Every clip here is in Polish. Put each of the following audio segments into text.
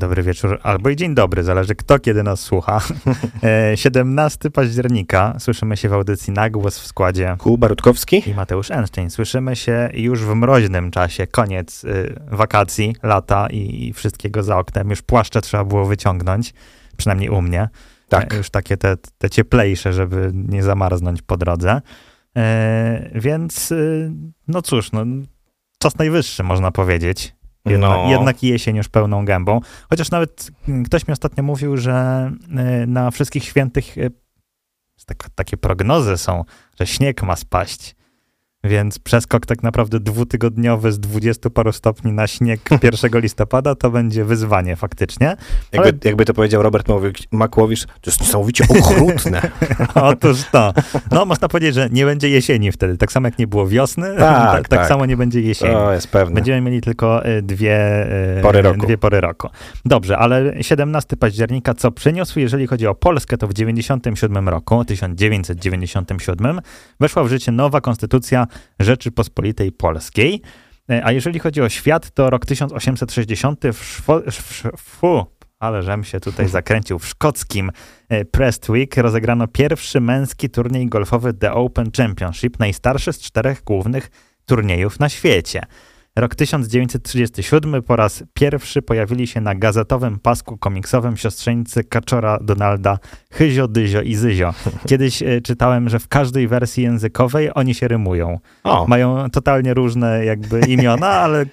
dobry wieczór, albo i dzień dobry, zależy kto kiedy nas słucha. E, 17 października słyszymy się w audycji Nagłos w składzie Kuba Rutkowski. i Mateusz Einstein. Słyszymy się już w mroźnym czasie, koniec y, wakacji, lata i, i wszystkiego za oknem. Już płaszcze trzeba było wyciągnąć, przynajmniej u mnie. Tak. E, Już takie te, te cieplejsze, żeby nie zamarznąć po drodze. E, więc, y, no cóż, no, czas najwyższy, można powiedzieć. Jedna, No. Jednak jesień już pełną gębą. Chociaż nawet mm, ktoś mi ostatnio mówił, że y, na wszystkich świętych tak, takie prognozy są, że śnieg ma spaść. Więc przeskok tak naprawdę dwutygodniowy z 20 paru stopni na śnieg 1 listopada to będzie wyzwanie faktycznie. Jakby, Ale- jakby to powiedział Robert Makłowicz, to jest niesamowicie okrutne. Otóż to. No, można powiedzieć, że nie będzie jesieni wtedy. Tak samo jak nie było wiosny, tak, tak, tak. samo nie będzie jesieni. To jest pewne. Będziemy mieli tylko y, dwie y, Pory roku. Dwie pory roku. Dobrze, ale 17 października co przyniósł, jeżeli chodzi o Polskę, to w 97 roku, 1997, weszła w życie nowa konstytucja Rzeczypospolitej Polskiej. E, A jeżeli chodzi o świat, to rok 1860 w, Szwo- w, ale żem się tutaj zakręcił, w szkockim e, Prestwick rozegrano pierwszy męski turniej golfowy The Open Championship, najstarszy z czterech głównych turniejów na świecie. Rok 1937 po raz pierwszy pojawili się na gazetowym pasku komiksowym siostrzeńcy Kaczora Donalda Hyzio, Dyzio i Zyzio. Kiedyś e, czytałem, że w każdej wersji językowej oni się rymują. O, Mają totalnie różne jakby imiona, ale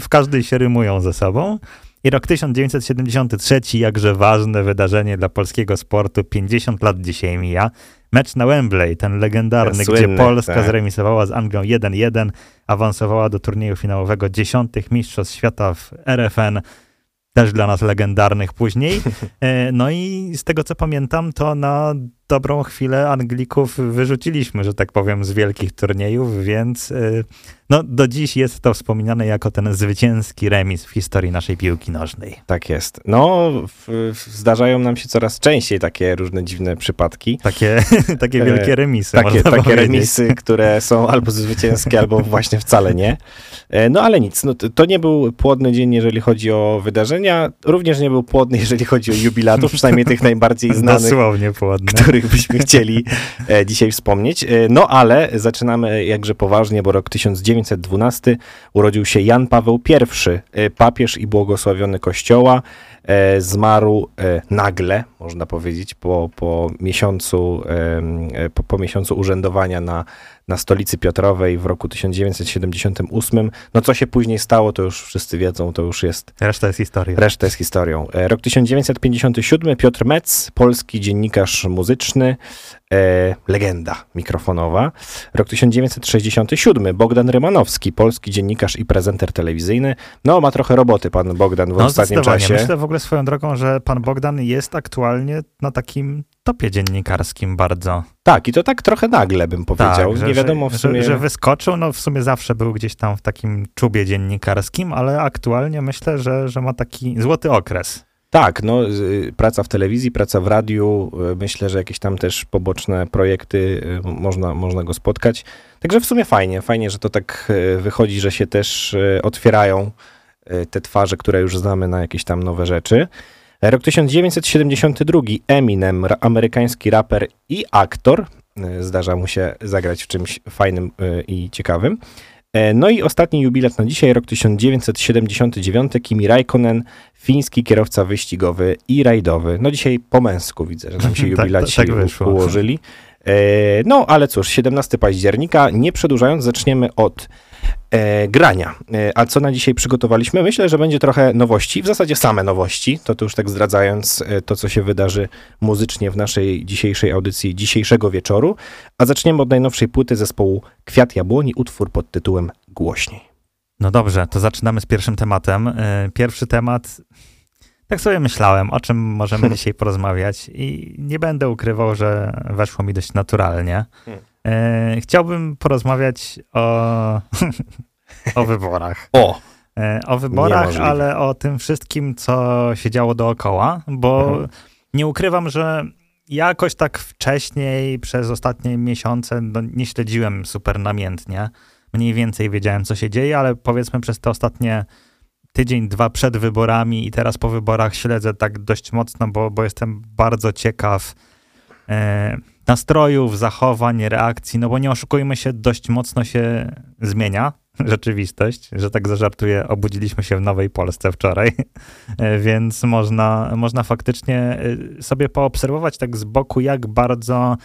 w każdej się rymują ze sobą. I rok 1973, jakże ważne wydarzenie dla polskiego sportu, 50 lat dzisiaj mija. Mecz na Wembley, ten legendarny, Ten gdzie słynny, Polska tak. zremisowała z Anglią 1-1, awansowała do turnieju finałowego dziesiątych Mistrzostw Świata w RFN, też dla nas legendarnych później. E, No i z tego co pamiętam, to na dobrą chwilę Anglików wyrzuciliśmy, że tak powiem, z wielkich turniejów, więc e, no, do dziś jest to wspominane jako ten zwycięski remis w historii naszej piłki nożnej. tak jest. No, w, w, zdarzają nam się coraz częściej takie różne dziwne przypadki. Takie, takie E, wielkie remisy. Takie, można takie powiedzieć. remisy, które są albo zwycięskie, albo właśnie wcale nie. E, No ale nic, no, to, nie był płodny dzień, jeżeli chodzi o wydarzenia. Również nie był płodny, jeżeli chodzi o jubilatów, przynajmniej tych najbardziej znanych, Dosłownie płodne. Których byśmy chcieli e, dzisiaj wspomnieć. E, No ale zaczynamy jakże poważnie, bo rok 1912 urodził się Jan Paweł I, e, papież i błogosławiony Kościoła. E, Zmarł e, nagle, można powiedzieć, po, po, miesiącu, e, po, po miesiącu urzędowania na, na stolicy Piotrowej w roku 1978. No co się później stało, to już wszyscy wiedzą, to już jest Reszta jest historia. Reszta jest historią. Rok 1957, Piotr Metz, polski dziennikarz muzyczny, e, legenda mikrofonowa. Rok 1967, Bogdan Rymanowski, polski dziennikarz i prezenter telewizyjny. No, ma trochę roboty pan Bogdan w No, ostatnim czasie. Myślę w ogóle swoją drogą, że pan Bogdan jest aktualnie na takim topie dziennikarskim bardzo. Tak, i to tak trochę nagle bym powiedział. Tak, że, Nie wiadomo w sumie. Że, że wyskoczył, no w sumie zawsze był gdzieś tam w takim czubie dziennikarskim, ale aktualnie myślę, że, że ma taki złoty okres. Tak, no, z- praca w telewizji, praca w radiu, y, myślę, że jakieś tam też poboczne projekty y, można, można go spotkać. Także w sumie fajnie, fajnie, że to tak y, wychodzi, że się też y, otwierają y, te twarze, które już znamy na jakieś tam nowe rzeczy. Rok 1972, Eminem, amerykański raper i aktor. Y, Zdarza mu się zagrać w czymś fajnym y, i ciekawym. E, No i ostatni jubilat na dzisiaj, rok 1979, Kimi Raikkonen, fiński kierowca wyścigowy i rajdowy. No dzisiaj po męsku widzę, że nam się Tak, jubilaci tak wyszło. ułożyli. E, No ale cóż, 17 października, nie przedłużając, zaczniemy od e, grania. E, a co na dzisiaj przygotowaliśmy? Myślę, że będzie trochę nowości, w zasadzie same nowości, to, to już tak zdradzając e, to, co się wydarzy muzycznie w naszej dzisiejszej audycji dzisiejszego wieczoru. A zaczniemy od najnowszej płyty zespołu Kwiat Jabłoni, utwór pod tytułem Głośniej. No dobrze, to zaczynamy z pierwszym tematem. Y, Pierwszy temat, tak sobie myślałem, o czym możemy dzisiaj porozmawiać i nie będę ukrywał, że weszło mi dość naturalnie. Y, Chciałbym porozmawiać o, o wyborach. O! E, o wyborach, ale o tym wszystkim, co się działo dookoła, bo Mhm. nie ukrywam, że jakoś tak wcześniej, przez ostatnie miesiące, no, nie śledziłem super namiętnie. Mniej więcej wiedziałem, co się dzieje, ale powiedzmy przez te ostatnie tydzień, dwa przed wyborami i teraz po wyborach śledzę tak dość mocno, bo, bo jestem bardzo ciekaw e, nastrojów, zachowań, reakcji, no bo nie oszukujmy się, dość mocno się zmienia rzeczywistość, że tak zażartuję, obudziliśmy się w Nowej Polsce wczoraj, więc można, można faktycznie e, sobie poobserwować tak z boku, jak bardzo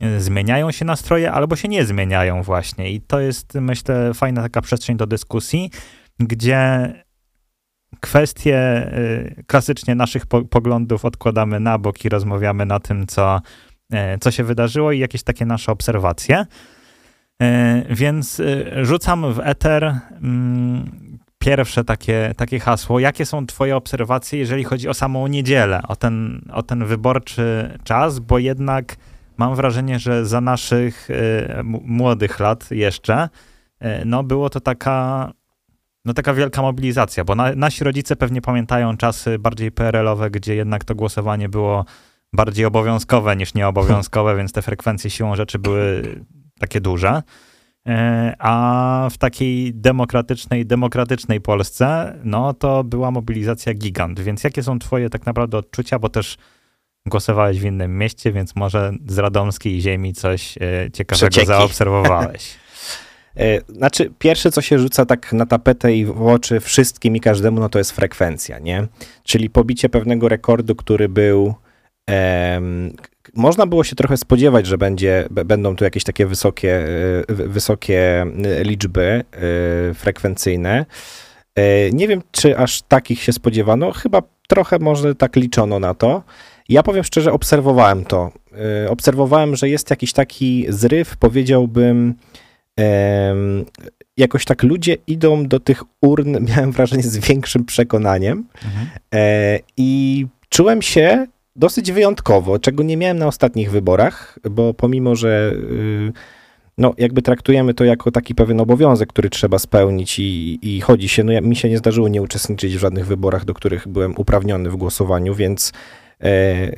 e, zmieniają się nastroje albo się nie zmieniają właśnie. I to jest myślę fajna taka przestrzeń do dyskusji, gdzie kwestie klasycznie naszych poglądów odkładamy na bok i rozmawiamy na tym, co, co się wydarzyło i jakieś takie nasze obserwacje. E, więc e, rzucam w eter mm, pierwsze takie, takie hasło. Jakie są Twoje obserwacje, jeżeli chodzi o samą niedzielę, o ten, o ten wyborczy czas, bo jednak mam wrażenie, że za naszych e, młodych lat jeszcze, no było to taka, no taka wielka mobilizacja, bo na, nasi rodzice pewnie pamiętają czasy bardziej PRL-owe, gdzie jednak to głosowanie było bardziej obowiązkowe niż nieobowiązkowe, więc te frekwencje siłą rzeczy były takie duże. E, a w takiej demokratycznej, demokratycznej Polsce, no to była mobilizacja gigant. Więc jakie są twoje tak naprawdę odczucia, bo też głosowałeś w innym mieście, więc może z radomskiej ziemi coś e, ciekawego Przecieki. zaobserwowałeś. E, znaczy, pierwsze, co się rzuca tak na tapetę i w oczy wszystkim i każdemu, no to jest frekwencja, nie? Czyli pobicie pewnego rekordu, który był można było się trochę spodziewać, że będzie, będą tu jakieś takie wysokie, e, wysokie e, liczby e, frekwencyjne. Nie wiem, czy aż takich się spodziewano. Chyba trochę może tak liczono na to. Ja powiem szczerze, obserwowałem to. Obserwowałem, że jest jakiś taki zryw, powiedziałbym, jakoś tak ludzie idą do tych urn, miałem wrażenie, z większym przekonaniem. Mhm. I czułem się dosyć wyjątkowo, czego nie miałem na ostatnich wyborach, bo pomimo, że y, no, jakby traktujemy to jako taki pewien obowiązek, który trzeba spełnić i, i chodzi się, no ja, mi się nie zdarzyło nie uczestniczyć w żadnych wyborach, do których byłem uprawniony w głosowaniu, więc e,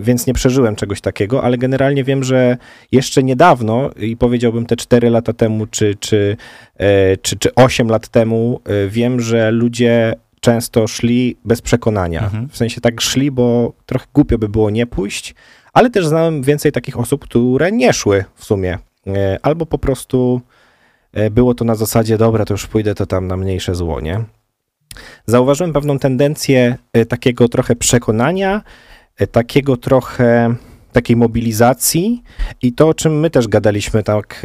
więc nie przeżyłem czegoś takiego, ale generalnie wiem, że jeszcze niedawno i powiedziałbym te 4 lata temu, czy, czy, e, czy, czy 8 lat temu, e, wiem, że ludzie często szli bez przekonania. Mhm. W sensie tak szli, bo trochę głupio by było nie pójść, ale też znałem więcej takich osób, które nie szły w sumie. E, albo po prostu e, było to na zasadzie, dobra, to już pójdę to tam na mniejsze zło, nie? Zauważyłem pewną tendencję e, takiego trochę przekonania, takiego trochę takiej mobilizacji i to, o czym my też gadaliśmy tak e,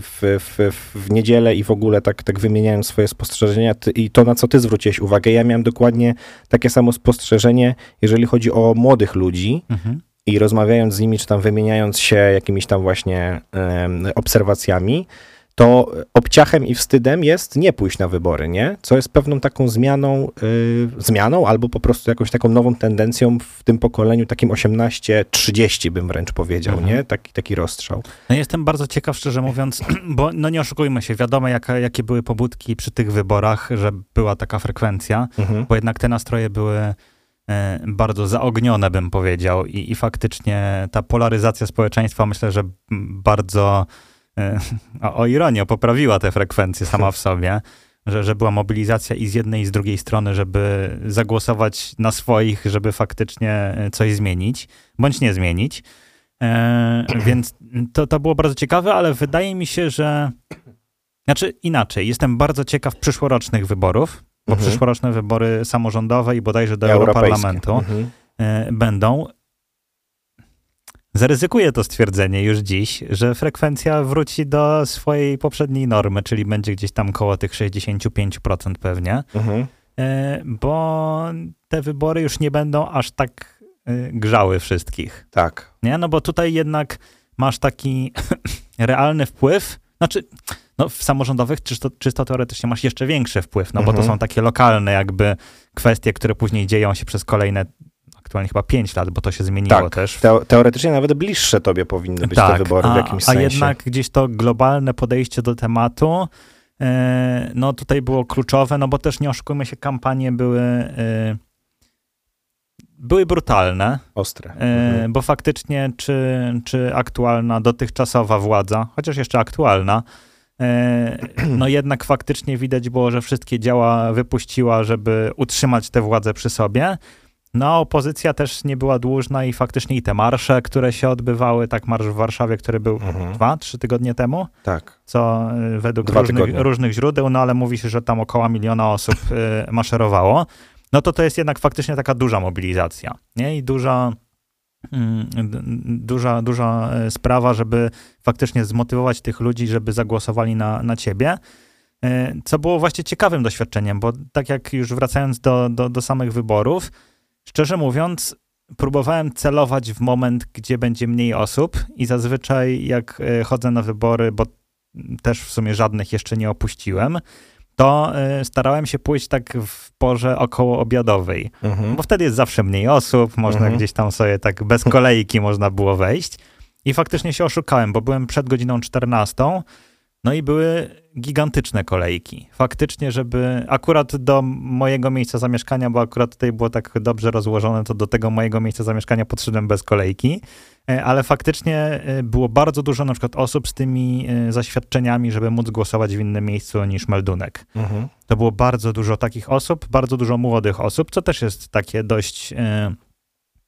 w, w, w niedzielę i w ogóle tak, tak wymieniając swoje spostrzeżenia ty, i to, na co ty zwróciłeś uwagę. Ja miałem dokładnie takie samo spostrzeżenie, jeżeli chodzi o młodych ludzi, mhm. i rozmawiając z nimi, czy tam wymieniając się jakimiś tam właśnie um, obserwacjami, to obciachem i wstydem jest nie pójść na wybory, nie? Co jest pewną taką zmianą, yy, zmianą albo po prostu jakąś taką nową tendencją w tym pokoleniu, takim 18-30 bym wręcz powiedział, mhm. nie? Taki, taki rozstrzał. No jestem bardzo ciekaw, szczerze mówiąc, bo no nie oszukujmy się, wiadomo jaka, jakie były pobudki przy tych wyborach, że była taka frekwencja, mhm. bo jednak te nastroje były e, bardzo zaognione, bym powiedział i, i faktycznie ta polaryzacja społeczeństwa myślę, że bardzo E, o ironię, poprawiła te frekwencje sama w sobie, że, że była mobilizacja i z jednej i z drugiej strony, żeby zagłosować na swoich, żeby faktycznie coś zmienić, bądź nie zmienić. E, więc to, to było bardzo ciekawe, ale wydaje mi się, że znaczy inaczej, jestem bardzo ciekaw przyszłorocznych wyborów, bo mhm. przyszłoroczne wybory samorządowe i bodajże do Europarlamentu mhm. E, będą. Zaryzykuję to stwierdzenie już dziś, że frekwencja wróci do swojej poprzedniej normy, czyli będzie gdzieś tam koło tych 65% pewnie, mhm. E, bo te wybory już nie będą aż tak e, grzały wszystkich. Tak. Nie? No bo tutaj jednak masz taki realny wpływ, znaczy no, w samorządowych czysto, czysto teoretycznie masz jeszcze większy wpływ, no mhm. bo to mhm. są takie lokalne jakby kwestie, które później dzieją się przez kolejne aktualnie chyba 5 lat, bo to się zmieniło tak, też. Te, teoretycznie nawet bliższe tobie powinny być tak, te wybory a, w jakimś sensie. A jednak gdzieś to globalne podejście do tematu, e, no tutaj było kluczowe, no bo też nie oszukujmy się, kampanie były e, były brutalne. Ostre. E, mhm. Bo faktycznie, czy, czy aktualna, dotychczasowa władza, chociaż jeszcze aktualna, no jednak faktycznie widać było, że wszystkie działa wypuściła, żeby utrzymać tę władzę przy sobie. No, opozycja też nie była dłużna i faktycznie i te marsze, które się odbywały, tak marsz w Warszawie, który był Mhm. dwa, trzy tygodnie temu, Tak. co y, według różnych, różnych źródeł, no ale mówi się, że tam około miliona osób y, maszerowało, no to to jest jednak faktycznie taka duża mobilizacja, nie? I duża, mm, duża, duża y, sprawa, żeby faktycznie zmotywować tych ludzi, żeby zagłosowali na, na ciebie. Y, Co było właśnie ciekawym doświadczeniem, bo tak jak już wracając do, do, do samych wyborów, szczerze mówiąc, próbowałem celować w moment, gdzie będzie mniej osób i zazwyczaj jak e, chodzę na wybory, bo też w sumie żadnych jeszcze nie opuściłem, to e, starałem się pójść tak w porze około obiadowej, Mhm. bo wtedy jest zawsze mniej osób, można Mhm. gdzieś tam sobie tak bez kolejki można było wejść i faktycznie się oszukałem, bo byłem przed godziną 14, no i były gigantyczne kolejki. Faktycznie, żeby akurat do mojego miejsca zamieszkania, bo akurat tutaj było tak dobrze rozłożone, to do tego mojego miejsca zamieszkania podszedłem bez kolejki, E, ale faktycznie e, było bardzo dużo na przykład osób z tymi e, zaświadczeniami, żeby móc głosować w innym miejscu niż meldunek. Mhm. To było bardzo dużo takich osób, bardzo dużo młodych osób, co też jest takie dość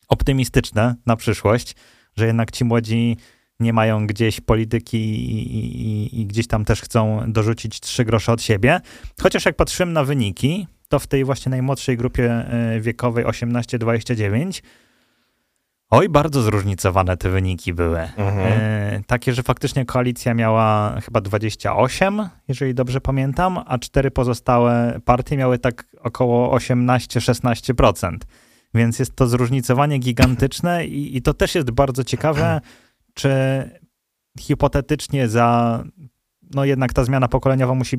optymistyczne na przyszłość, że jednak ci młodzi nie mają gdzieś polityki i, i, i gdzieś tam też chcą dorzucić trzy grosze od siebie. Chociaż jak patrzyłem na wyniki, to w tej właśnie najmłodszej grupie e, wiekowej 18-29, oj, bardzo zróżnicowane te wyniki były. Mhm. E, takie, że faktycznie koalicja miała chyba 28, jeżeli dobrze pamiętam, a cztery pozostałe partie miały tak około 18-16%. Więc jest to zróżnicowanie gigantyczne i, i to też jest bardzo ciekawe, czy hipotetycznie za, no jednak ta zmiana pokoleniowa musi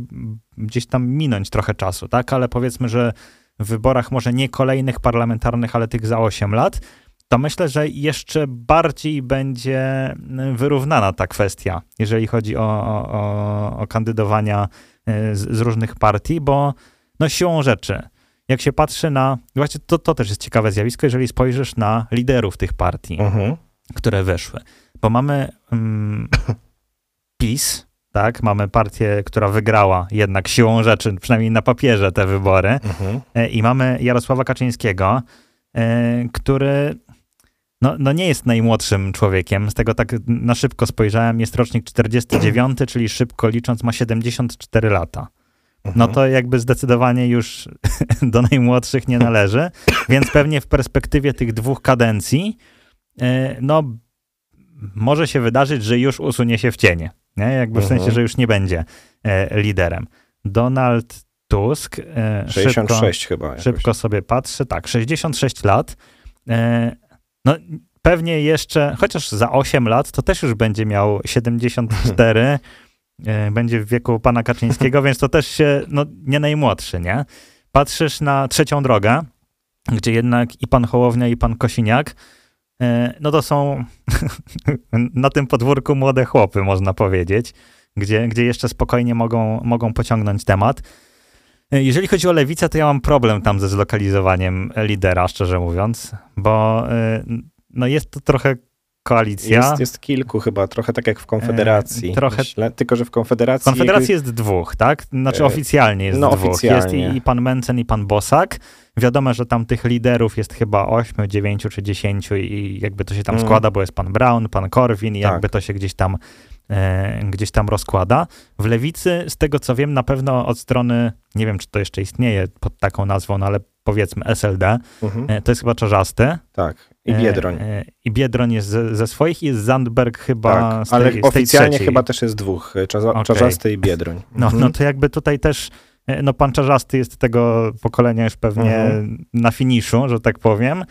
gdzieś tam minąć trochę czasu, tak? Ale powiedzmy, że w wyborach może nie kolejnych parlamentarnych, ale tych za 8 lat, to myślę, że jeszcze bardziej będzie wyrównana ta kwestia, jeżeli chodzi o, o, o, kandydowania y, z, z różnych partii, bo no siłą rzeczy, jak się patrzy na, właśnie to, to też jest ciekawe zjawisko, jeżeli spojrzysz na liderów tych partii, Mhm. które weszły, bo mamy mm, PiS, tak, mamy partię, która wygrała jednak siłą rzeczy, przynajmniej na papierze te wybory, Mhm. E, I mamy Jarosława Kaczyńskiego, e, który no, no nie jest najmłodszym człowiekiem. Z tego tak na szybko spojrzałem. Jest rocznik 49, czyli szybko licząc ma 74 lata. No Mhm. to jakby zdecydowanie już do najmłodszych nie należy, więc pewnie w perspektywie tych dwóch kadencji e, no może się wydarzyć, że już usunie się w cienie. Nie? Jakby w Mhm. sensie, że już nie będzie e, liderem. Donald Tusk e, szybko, 66 chyba. jakoś. Szybko sobie patrzę, tak, 66 lat. E, no pewnie jeszcze, chociaż za 8 lat, to też już będzie miał 74, e, będzie w wieku pana Kaczyńskiego, więc to też się, no nie najmłodszy, nie? Patrzysz na trzecią drogę, gdzie jednak i pan Hołownia, i pan Kosiniak, no to są na tym podwórku młode chłopy, można powiedzieć, gdzie, gdzie jeszcze spokojnie mogą, mogą pociągnąć temat. E, Jeżeli chodzi o lewicę, to ja mam problem tam ze zlokalizowaniem lidera, szczerze mówiąc, bo y, no jest to trochę koalicja. Jest, jest kilku chyba, trochę tak jak w Konfederacji. E, trochę- Myślę, tylko, że w Konfederacji... Konfederacji jest dwóch, tak? Znaczy E, oficjalnie jest no, dwóch. oficjalnie. Jest i, i pan Mencen, i pan Bosak. Wiadomo, że tam tych liderów jest chyba ośmiu, dziewięciu czy dziesięciu i jakby to się tam Mm. składa, bo jest pan Brown, pan Korwin i Tak. jakby to się gdzieś tam e, gdzieś tam rozkłada. W lewicy, z tego co wiem, na pewno od strony, nie wiem czy to jeszcze istnieje pod taką nazwą, no ale powiedzmy SLD, Mhm. e, to jest chyba Czarzasty. Tak, i Biedroń. E, e, I Biedroń jest ze, ze swoich i jest Zandberg chyba tak, z tej, ale z tej oficjalnie trzeciej. chyba też jest dwóch, Czarza, Okej. Czarzasty i Biedroń. No, Mhm. no to jakby tutaj też, e, no pan Czarzasty jest tego pokolenia już pewnie Mhm. na finiszu, że tak powiem,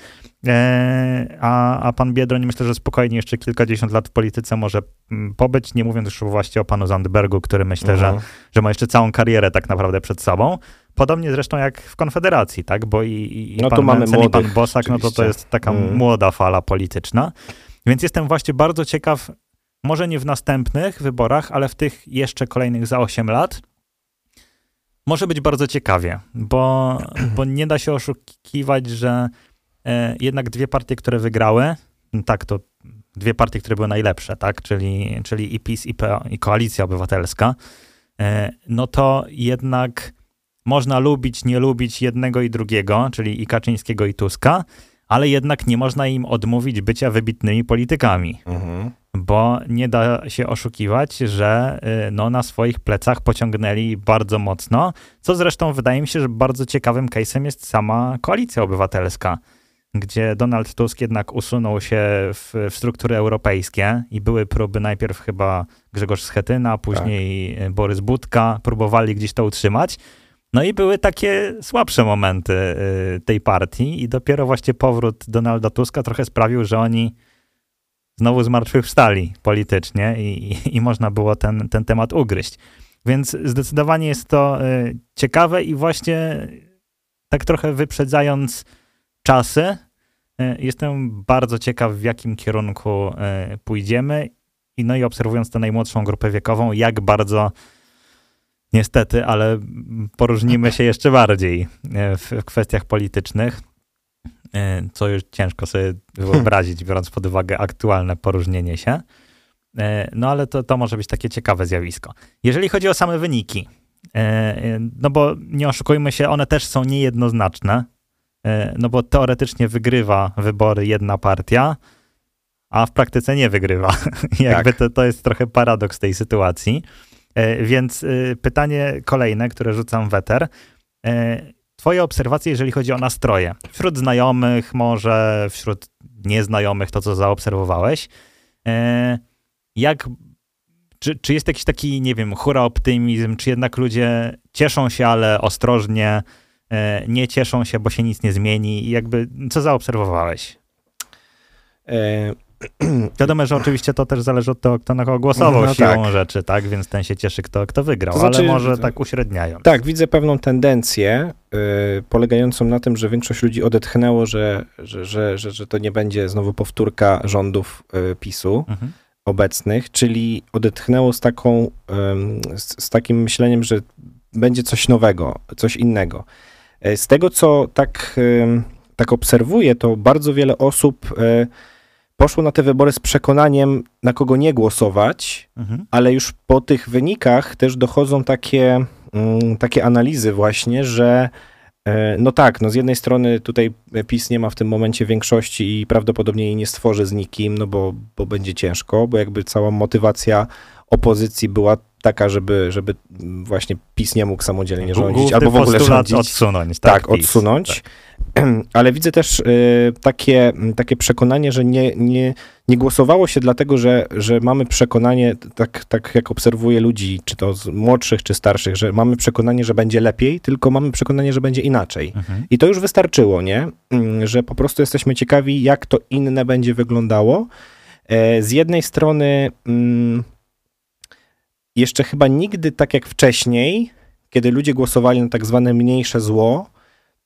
e, a, a pan Biedroń myślę, że spokojnie jeszcze kilkadziesiąt lat w polityce może mm, pobyć, nie mówiąc już właśnie o panu Zandbergu, który myślę, że, Mhm. że ma jeszcze całą karierę tak naprawdę przed sobą. Podobnie zresztą jak w Konfederacji, tak? Bo i, i, No pan mamy Mencen, i pan młodych, Bosak, no to to oczywiście. jest taka Mm. młoda fala polityczna. Więc jestem właśnie bardzo ciekaw, może nie w następnych wyborach, ale w tych jeszcze kolejnych za 8 lat, może być bardzo ciekawie, bo, bo nie da się oszukiwać, że e, jednak dwie partie, które wygrały, tak, to dwie partie, które były najlepsze, tak, czyli, czyli i PiS, i, PO, i Koalicja Obywatelska, no to jednak można lubić, nie lubić jednego i drugiego, czyli i Kaczyńskiego, i Tuska, ale jednak nie można im odmówić bycia wybitnymi politykami. Mhm. Bo nie da się oszukiwać, że y, no, na swoich plecach pociągnęli bardzo mocno, co zresztą wydaje mi się, że bardzo ciekawym case'em jest sama koalicja obywatelska, gdzie Donald Tusk jednak usunął się w, w struktury europejskie i były próby najpierw chyba Grzegorz Schetyna, później tak. Borys Budka, próbowali gdzieś to utrzymać. No i były takie słabsze momenty y, tej partii i dopiero właśnie powrót Donalda Tuska trochę sprawił, że oni znowu zmartwychwstali politycznie i, i, i można było ten, ten temat ugryźć. Więc zdecydowanie jest to y, ciekawe i właśnie tak trochę wyprzedzając czasy, y, jestem bardzo ciekaw, w jakim kierunku pójdziemy. I no i obserwując tę najmłodszą grupę wiekową, jak bardzo niestety, ale poróżnimy się jeszcze bardziej e, w, kwestiach politycznych, e, co już ciężko sobie wyobrazić, biorąc pod uwagę aktualne poróżnienie się. E, no ale to, to może być takie ciekawe zjawisko. Jeżeli chodzi o same wyniki, no bo nie oszukujmy się, one też są niejednoznaczne, no bo teoretycznie wygrywa wybory jedna partia, a w praktyce nie wygrywa. Jakby tak. to, to jest trochę paradoks tej sytuacji. E, więc e, pytanie kolejne, które rzucam w eter. E, twoje obserwacje, jeżeli chodzi o nastroje. Wśród znajomych, może wśród nieznajomych, to co zaobserwowałeś. Jak, czy, czy jest jakiś taki, nie wiem, hura optymizm, czy jednak ludzie cieszą się, ale ostrożnie, nie cieszą się, bo się nic nie zmieni? I jakby, co zaobserwowałeś? Wiadomo, że oczywiście to też zależy od tego, kto na kogo głosował no, siłą tak. rzeczy, tak? Więc ten się cieszy, kto, kto wygrał, to znaczy, ale może tak uśredniając. Tak, widzę pewną tendencję y, polegającą na tym, że większość ludzi odetchnęło, że, że, że, że, że to nie będzie znowu powtórka rządów y, PiSu. Mhm. obecnych, czyli odetchnęło z taką, z, z takim myśleniem, że będzie coś nowego, coś innego. Y, z tego, co tak, tak obserwuję, to bardzo wiele osób y, poszło na te wybory z przekonaniem, na kogo nie głosować, mhm. ale już po tych wynikach też dochodzą takie, mm, takie analizy właśnie, że e, no tak, no z jednej strony tutaj PiS nie ma w tym momencie większości i prawdopodobnie jej nie stworzy z nikim, no bo, bo będzie ciężko, bo jakby cała motywacja opozycji była taka, żeby, żeby właśnie PiS nie mógł samodzielnie rządzić, albo w ogóle rządzić. odsunąć. Tak, tak odsunąć. Tak. ale widzę też y, takie, takie przekonanie, że nie, nie, nie głosowało się dlatego, że, że mamy przekonanie, tak, tak jak obserwuję ludzi, czy to z młodszych, czy starszych, że mamy przekonanie, że będzie lepiej, tylko mamy przekonanie, że będzie inaczej. Mhm. I to już wystarczyło, nie? Mm, że po prostu jesteśmy ciekawi, jak to inne będzie wyglądało. E, z jednej strony, mm, jeszcze chyba nigdy tak jak wcześniej, kiedy ludzie głosowali na tak zwane mniejsze zło,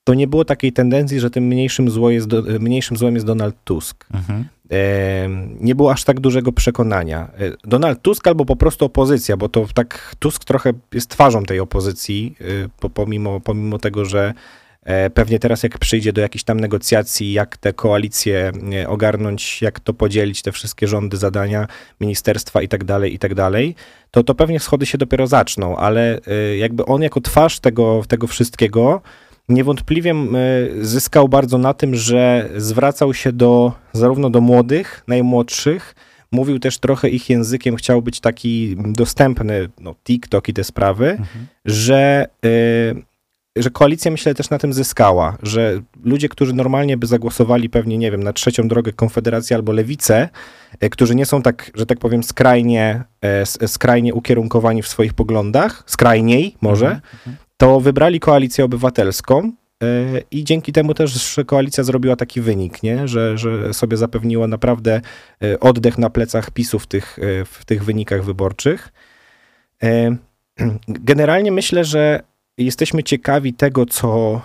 to nie było takiej tendencji, że tym mniejszym, zło jest do, mniejszym złem jest Donald Tusk. Mhm. E, nie było aż tak dużego przekonania. E, Donald Tusk albo po prostu opozycja, bo to tak Tusk trochę jest twarzą tej opozycji, e, pomimo, pomimo tego, że pewnie teraz jak przyjdzie do jakichś tam negocjacji, jak te koalicje e, ogarnąć, jak to podzielić, te wszystkie rządy, zadania, ministerstwa i tak dalej, i tak dalej, to, to pewnie schody się dopiero zaczną, ale e, jakby on jako twarz tego, tego wszystkiego niewątpliwie e, zyskał bardzo na tym, że zwracał się do zarówno do młodych, najmłodszych, mówił też trochę ich językiem, chciał być taki dostępny, no TikTok i te sprawy, mhm. że, y, że koalicja myślę też na tym zyskała, że ludzie, którzy normalnie by zagłosowali pewnie, nie wiem, na trzecią drogę Konfederacji albo Lewicę, y, którzy nie są tak, że tak powiem, skrajnie, y, skrajnie ukierunkowani w swoich poglądach, skrajniej może, mhm. mhm to wybrali koalicję obywatelską e, i dzięki temu też koalicja zrobiła taki wynik, nie? Że, że sobie zapewniła naprawdę e, oddech na plecach PiSu w tych, e, w tych wynikach wyborczych. Generalnie myślę, że jesteśmy ciekawi tego, co,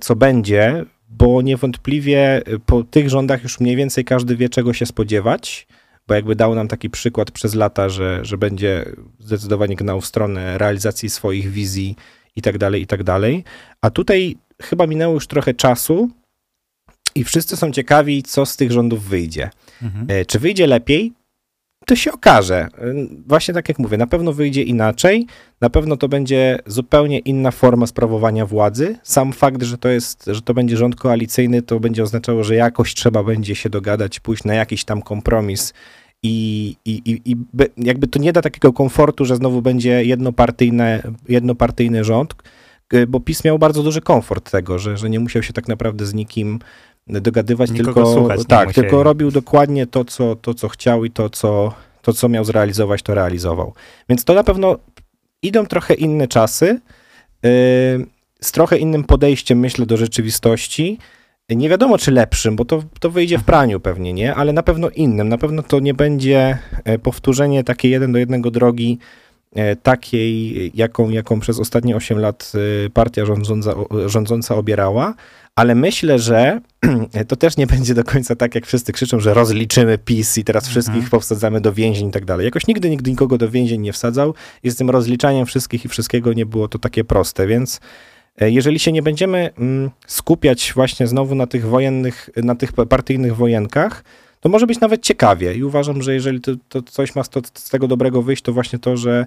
co będzie, bo niewątpliwie po tych rządach już mniej więcej każdy wie, czego się spodziewać, bo jakby dał nam taki przykład przez lata, że, że będzie zdecydowanie gnał w stronę realizacji swoich wizji i tak dalej, i tak dalej. A tutaj chyba minęło już trochę czasu i wszyscy są ciekawi, co z tych rządów wyjdzie. Mhm. E, czy wyjdzie lepiej? To się okaże. Właśnie tak jak mówię, na pewno wyjdzie inaczej, na pewno to będzie zupełnie inna forma sprawowania władzy. Sam fakt, że to jest, że to będzie rząd koalicyjny, to będzie oznaczało, że jakoś trzeba będzie się dogadać, pójść na jakiś tam kompromis i, i, i, i jakby to nie da takiego komfortu, że znowu będzie jednopartyjne, jednopartyjny rząd, bo PiS miał bardzo duży komfort tego, że, że nie musiał się tak naprawdę z nikim dogadywać, Nikogo tylko słuchać tak, musieli. tylko robił dokładnie to co, to, co chciał i to co, to, co miał zrealizować, to realizował. Więc to na pewno idą trochę inne czasy, yy, z trochę innym podejściem, myślę, do rzeczywistości. Nie wiadomo, czy lepszym, bo to, to wyjdzie w praniu pewnie, nie? Ale na pewno innym. Na pewno to nie będzie e, powtórzenie takiej jeden do jednego drogi, e, takiej, jaką, jaką przez ostatnie 8 lat e, partia rządząca, rządząca obierała, ale myślę, że to też nie będzie do końca tak, jak wszyscy krzyczą, że rozliczymy PiS i teraz wszystkich Mhm. powsadzamy do więzień i tak dalej. Jakoś nigdy, nigdy nikogo do więzień nie wsadzał i z tym rozliczaniem wszystkich i wszystkiego nie było to takie proste, więc e, jeżeli się nie będziemy mm, skupiać właśnie znowu na tych wojennych, na tych partyjnych wojenkach, to może być nawet ciekawie i uważam, że jeżeli to, to coś ma z, to, z tego dobrego wyjść, to właśnie to, że,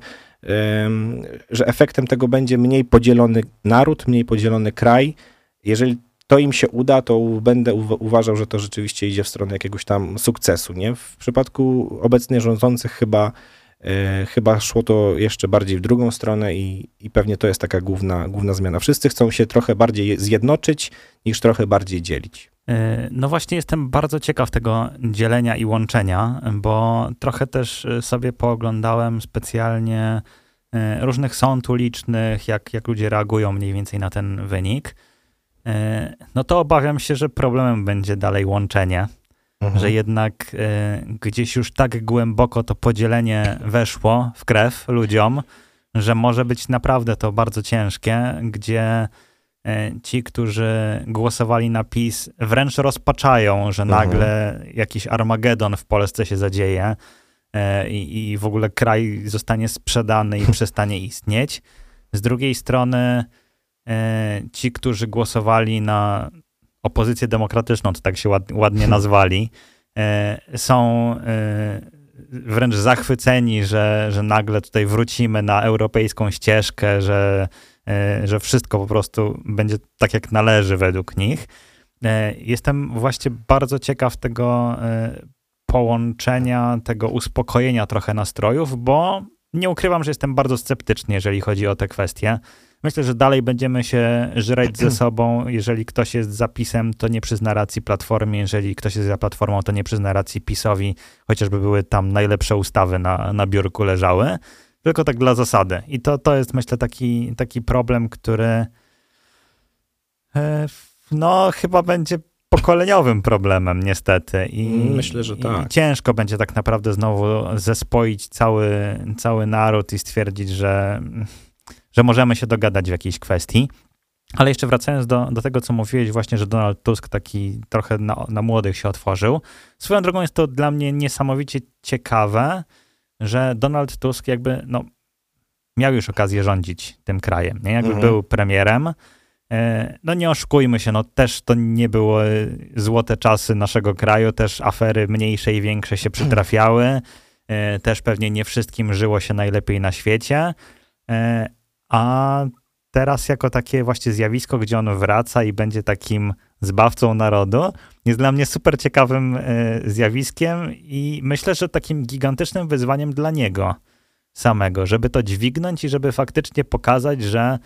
że efektem tego będzie mniej podzielony naród, mniej podzielony kraj. Jeżeli to im się uda, to będę uwa- uważał, że to rzeczywiście idzie w stronę jakiegoś tam sukcesu. Nie? W przypadku obecnie rządzących chyba, e, chyba szło to jeszcze bardziej w drugą stronę i, i pewnie to jest taka główna, główna zmiana. Wszyscy chcą się trochę bardziej zjednoczyć, niż trochę bardziej dzielić. E, No właśnie jestem bardzo ciekaw tego dzielenia i łączenia, bo trochę też e, sobie pooglądałem specjalnie różnych sąd ulicznych, jak, jak ludzie reagują mniej więcej na ten wynik. E, No to obawiam się, że problemem będzie dalej łączenie, Mhm. że jednak e, gdzieś już tak głęboko to podzielenie weszło w krew ludziom, że może być naprawdę to bardzo ciężkie, gdzie e, ci, którzy głosowali na PiS, wręcz rozpaczają, że Mhm. nagle jakiś Armagedon w Polsce się zadzieje i, i w ogóle kraj zostanie sprzedany i przestanie istnieć. Z drugiej strony ci, którzy głosowali na opozycję demokratyczną, to tak się ład, ładnie nazwali, e, są e, wręcz zachwyceni, że, że nagle tutaj wrócimy na europejską ścieżkę, że, e, że wszystko po prostu będzie tak, jak należy według nich. E, Jestem właśnie bardzo ciekaw tego e, połączenia, tego uspokojenia trochę nastrojów, bo nie ukrywam, że jestem bardzo sceptyczny, jeżeli chodzi o te kwestie. Myślę, że dalej będziemy się żreć ze sobą. Jeżeli ktoś jest za PiSem, to nie przyzna racji Platformie. Jeżeli ktoś jest za Platformą, to nie przyzna racji PiSowi, chociażby były tam najlepsze ustawy na, na biurku leżały. Tylko tak dla zasady. I to, to jest, myślę, taki, taki problem, który e, no chyba będzie pokoleniowym problemem niestety. I, Myślę, że i tak. ciężko będzie tak naprawdę znowu zespoić cały, cały naród i stwierdzić, że, że możemy się dogadać w jakiejś kwestii. Ale jeszcze wracając do, do tego, co mówiłeś właśnie, że Donald Tusk taki trochę na, na młodych się otworzył. Swoją drogą jest to dla mnie niesamowicie ciekawe, że Donald Tusk jakby, no, miał już okazję rządzić tym krajem, nie? Jakby Mhm. był premierem. E, No nie oszukujmy się, no też to nie były złote czasy naszego kraju, też afery mniejsze i większe się przytrafiały, e, też pewnie nie wszystkim żyło się najlepiej na świecie, e, a teraz jako takie właśnie zjawisko, gdzie on wraca i będzie takim zbawcą narodu, jest dla mnie super ciekawym e, zjawiskiem i myślę, że takim gigantycznym wyzwaniem dla niego samego, żeby to dźwignąć i żeby faktycznie pokazać, że,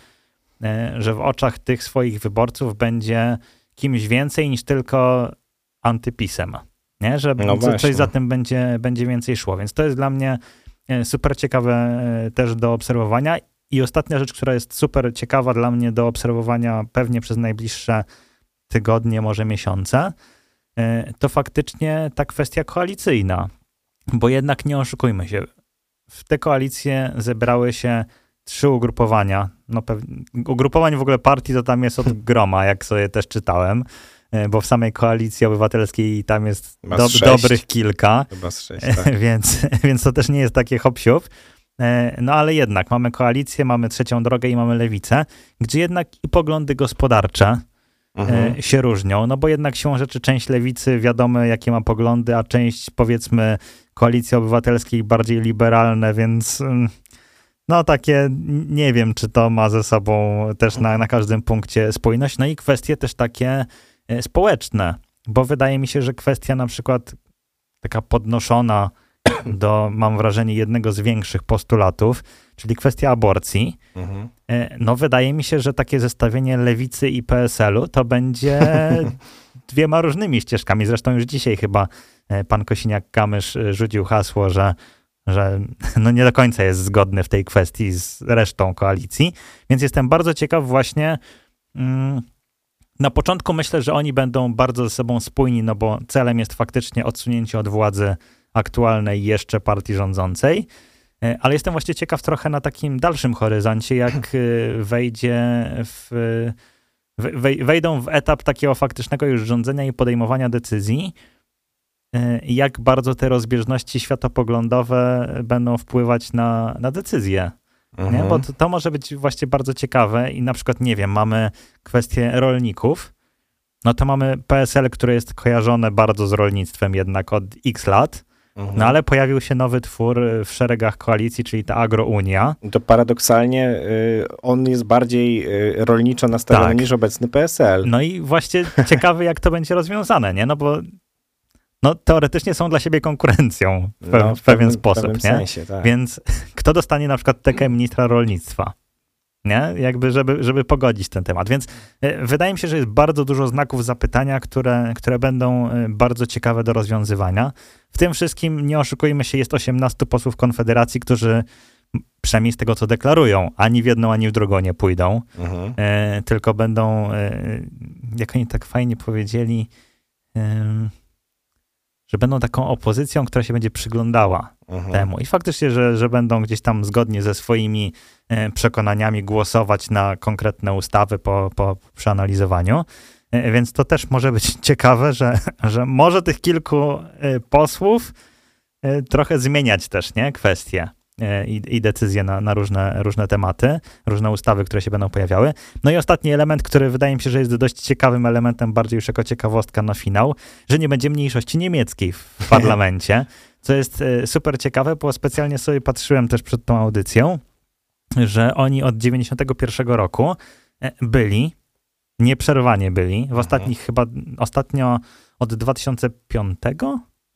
e, że w oczach tych swoich wyborców będzie kimś więcej niż tylko antypisem. Nie? Że No co- coś właśnie. za tym będzie, będzie więcej szło. Więc to jest dla mnie e, super ciekawe też do obserwowania. I ostatnia rzecz, która jest super ciekawa dla mnie do obserwowania pewnie przez najbliższe tygodnie, może miesiące, e, to faktycznie ta kwestia koalicyjna. Bo jednak nie oszukujmy się, w te koalicje zebrały się trzy ugrupowania. No pewnie, ugrupowań w ogóle partii to tam jest od groma, jak sobie też czytałem, e, bo w samej koalicji obywatelskiej tam jest do, dobrych kilka. Chyba z sześć, tak. więc, więc to też nie jest takie hop siup. E, No ale jednak mamy koalicję, mamy trzecią drogę i mamy lewicę, gdzie jednak i poglądy gospodarcze Mhm. e, się różnią, no bo jednak siłą rzeczy część lewicy wiadomo jakie ma poglądy, a część powiedzmy Koalicji Obywatelskiej bardziej liberalne, więc mm, no takie nie wiem, czy to ma ze sobą też na, na każdym punkcie spójność. No i kwestie też takie e, społeczne, bo wydaje mi się, że kwestia na przykład taka podnoszona do, mam wrażenie, jednego z większych postulatów, czyli kwestia aborcji. Mhm. E, no, wydaje mi się, że takie zestawienie lewicy i PSL-u to będzie dwiema różnymi ścieżkami. Zresztą już dzisiaj chyba e, pan Kosiniak-Kamysz e, rzucił hasło, że, że no nie do końca jest zgodny w tej kwestii z resztą koalicji. Więc jestem bardzo ciekaw właśnie. Mm, na początku myślę, że oni będą bardzo ze sobą spójni, no bo celem jest faktycznie odsunięcie od władzy aktualnej jeszcze partii rządzącej. E, ale jestem właśnie ciekaw trochę na takim dalszym horyzoncie, jak e, wejdzie w, wejdą w etap takiego faktycznego już rządzenia i podejmowania decyzji, e, jak bardzo te rozbieżności światopoglądowe będą wpływać na, na decyzje. Mhm. Bo to, to, może być właśnie bardzo ciekawe i na przykład, nie wiem, mamy kwestię rolników, no to mamy PSL, które jest kojarzone bardzo z rolnictwem jednak od x lat, Mhm. No ale pojawił się nowy twór y, w szeregach koalicji, czyli ta Agrounia. To paradoksalnie y, on jest bardziej y, rolniczo nastawiony tak. niż obecny PSL. No i właśnie ciekawy, jak to będzie rozwiązane, nie? No bo no, teoretycznie są dla siebie konkurencją w, no, w, pewien, pewien sposób, pewnym nie? Sensie, tak. Więc kto dostanie na przykład tekę ministra rolnictwa? Nie? Jakby, żeby, żeby pogodzić ten temat. Więc e, wydaje mi się, że jest bardzo dużo znaków zapytania, które, które będą e, bardzo ciekawe do rozwiązywania. W tym wszystkim, nie oszukujmy się, jest 18 posłów Konfederacji, którzy przynajmniej z tego, co deklarują, ani w jedną, ani w drugą nie pójdą, mhm. e, tylko będą, e, jak oni tak fajnie powiedzieli, e, że będą taką opozycją, która się będzie przyglądała mhm. temu. I faktycznie, że, że będą gdzieś tam zgodnie ze swoimi e, przekonaniami głosować na konkretne ustawy po, po przeanalizowaniu. E, więc to też może być ciekawe, że, że może tych kilku e, posłów trochę zmieniać też, nie? Kwestie. I, i decyzje na, na, różne, różne tematy, różne ustawy, które się będą pojawiały. No i ostatni element, który wydaje mi się, że jest dość ciekawym elementem, bardziej już jako ciekawostka na finał, że nie będzie mniejszości niemieckiej w parlamencie, co jest e, super ciekawe, bo specjalnie sobie patrzyłem też przed tą audycją, że oni od 91 roku e, byli, nieprzerwanie byli, w mhm. ostatnich chyba, ostatnio od 2005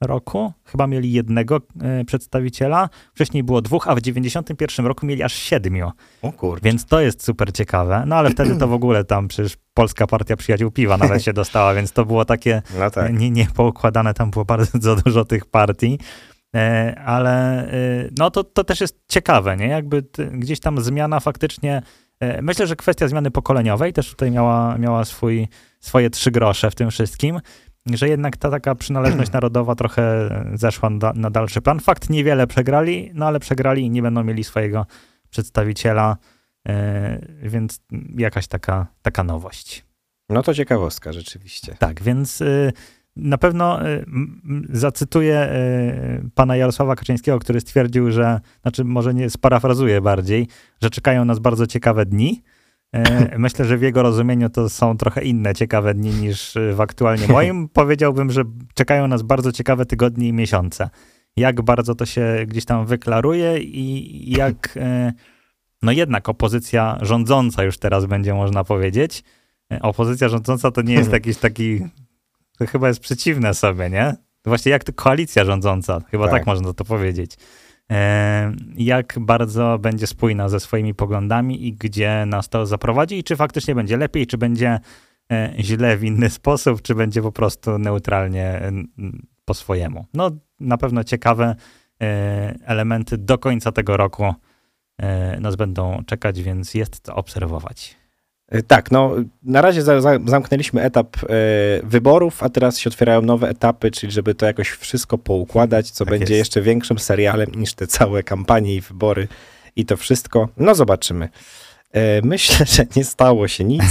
roku chyba mieli jednego e, przedstawiciela, wcześniej było dwóch, a w 91 roku mieli aż siedmiu. O kurde. Więc to jest super ciekawe. No ale wtedy to w ogóle tam przecież Polska Partia Przyjaciół Piwa nawet się dostała, więc to było takie no tak. nie, nie poukładane, tam było bardzo dużo tych partii. E, ale e, no to, to też jest ciekawe, nie? Jakby gdzieś tam zmiana faktycznie Myślę, że kwestia zmiany pokoleniowej też tutaj miała, miała swój, swoje trzy grosze w tym wszystkim że jednak ta taka przynależność narodowa trochę zeszła na, na, dalszy plan. Fakt, niewiele przegrali, no ale przegrali i nie będą mieli swojego przedstawiciela, yy, więc jakaś taka, taka nowość. No to ciekawostka, rzeczywiście. Tak, więc yy, na pewno yy, zacytuję pana Jarosława Kaczyńskiego, który stwierdził, że, znaczy może nie sparafrazuję bardziej, że czekają nas bardzo ciekawe dni, E, myślę, że w jego rozumieniu to są trochę inne ciekawe dni niż w aktualnie moim. Powiedziałbym, że czekają nas bardzo ciekawe tygodnie i miesiące. Jak bardzo to się gdzieś tam wyklaruje i jak e, no jednak opozycja rządząca już teraz będzie można powiedzieć. E, opozycja rządząca to nie jest jakiś taki, to chyba jest przeciwne sobie, nie? Właśnie jak to koalicja rządząca, chyba tak, tak można to powiedzieć. E, jak bardzo będzie spójna ze swoimi poglądami i gdzie nas to zaprowadzi i czy faktycznie będzie lepiej, czy będzie e, źle w inny sposób, czy będzie po prostu neutralnie po swojemu. No, na pewno ciekawe e, elementy do końca tego roku nas będą czekać, więc jest to obserwować. E, tak, no na razie za, za, zamknęliśmy etap e, wyborów, a teraz się otwierają nowe etapy, czyli żeby to jakoś wszystko poukładać, co tak będzie jest. jeszcze większym serialem niż te całe kampanie i wybory i to wszystko. No zobaczymy. E, myślę, że nie stało się nic.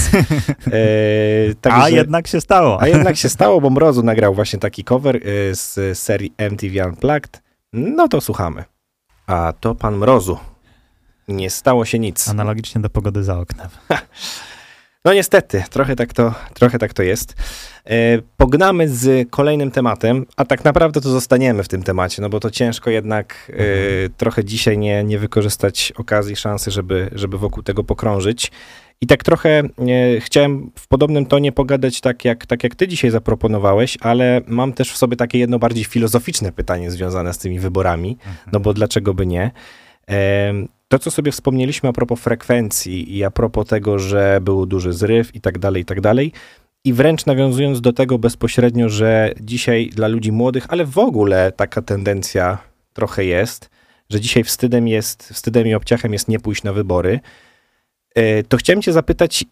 E, także, a jednak się stało. A jednak się stało, bo Mrozu nagrał właśnie taki cover e, z serii MTV Unplugged. No to słuchamy. A to pan Mrozu. Nie stało się nic. Analogicznie do pogody za oknem. No niestety, trochę tak to, trochę tak to jest. E, pognamy z kolejnym tematem, a tak naprawdę to zostaniemy w tym temacie, no bo to ciężko jednak e, Mhm. trochę dzisiaj nie, nie wykorzystać okazji, szansy, żeby, żeby wokół tego pokrążyć. I tak trochę e, chciałem w podobnym tonie pogadać, tak jak, tak jak ty dzisiaj zaproponowałeś, ale mam też w sobie takie jedno bardziej filozoficzne pytanie związane z tymi wyborami, no bo dlaczego by nie? To, co sobie wspomnieliśmy a propos frekwencji i a propos tego, że był duży zryw i tak dalej, i tak dalej. I wręcz nawiązując do tego bezpośrednio, że dzisiaj dla ludzi młodych, ale w ogóle taka tendencja trochę jest, że dzisiaj wstydem jest, wstydem i obciachem jest nie pójść na wybory, e, to chciałem cię zapytać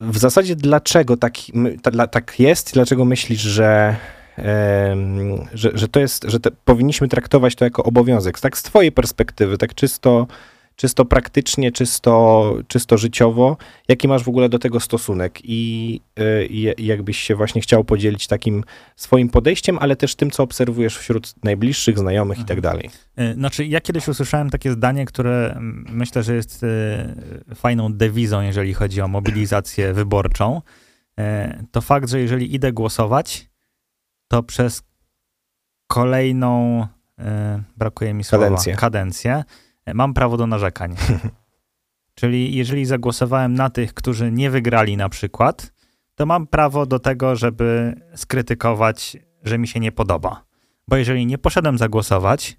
w zasadzie dlaczego tak, tak jest, dlaczego myślisz, że, że, że to jest, że te, powinniśmy traktować to jako obowiązek, tak z twojej perspektywy, tak czysto, czysto praktycznie, czysto, czysto życiowo, jaki masz w ogóle do tego stosunek i, y, i jakbyś się właśnie chciał podzielić takim swoim podejściem, ale też tym, co obserwujesz wśród najbliższych, znajomych i tak dalej. Y, Znaczy, ja kiedyś usłyszałem takie zdanie, które myślę, że jest y, fajną dewizą, jeżeli chodzi o mobilizację wyborczą. To fakt, że jeżeli idę głosować, to przez kolejną, brakuje mi słowa, Kadencję. kadencję mam prawo do narzekań. Czyli jeżeli zagłosowałem na tych, którzy nie wygrali na przykład, to mam prawo do tego, żeby skrytykować, że mi się nie podoba. Bo jeżeli nie poszedłem zagłosować,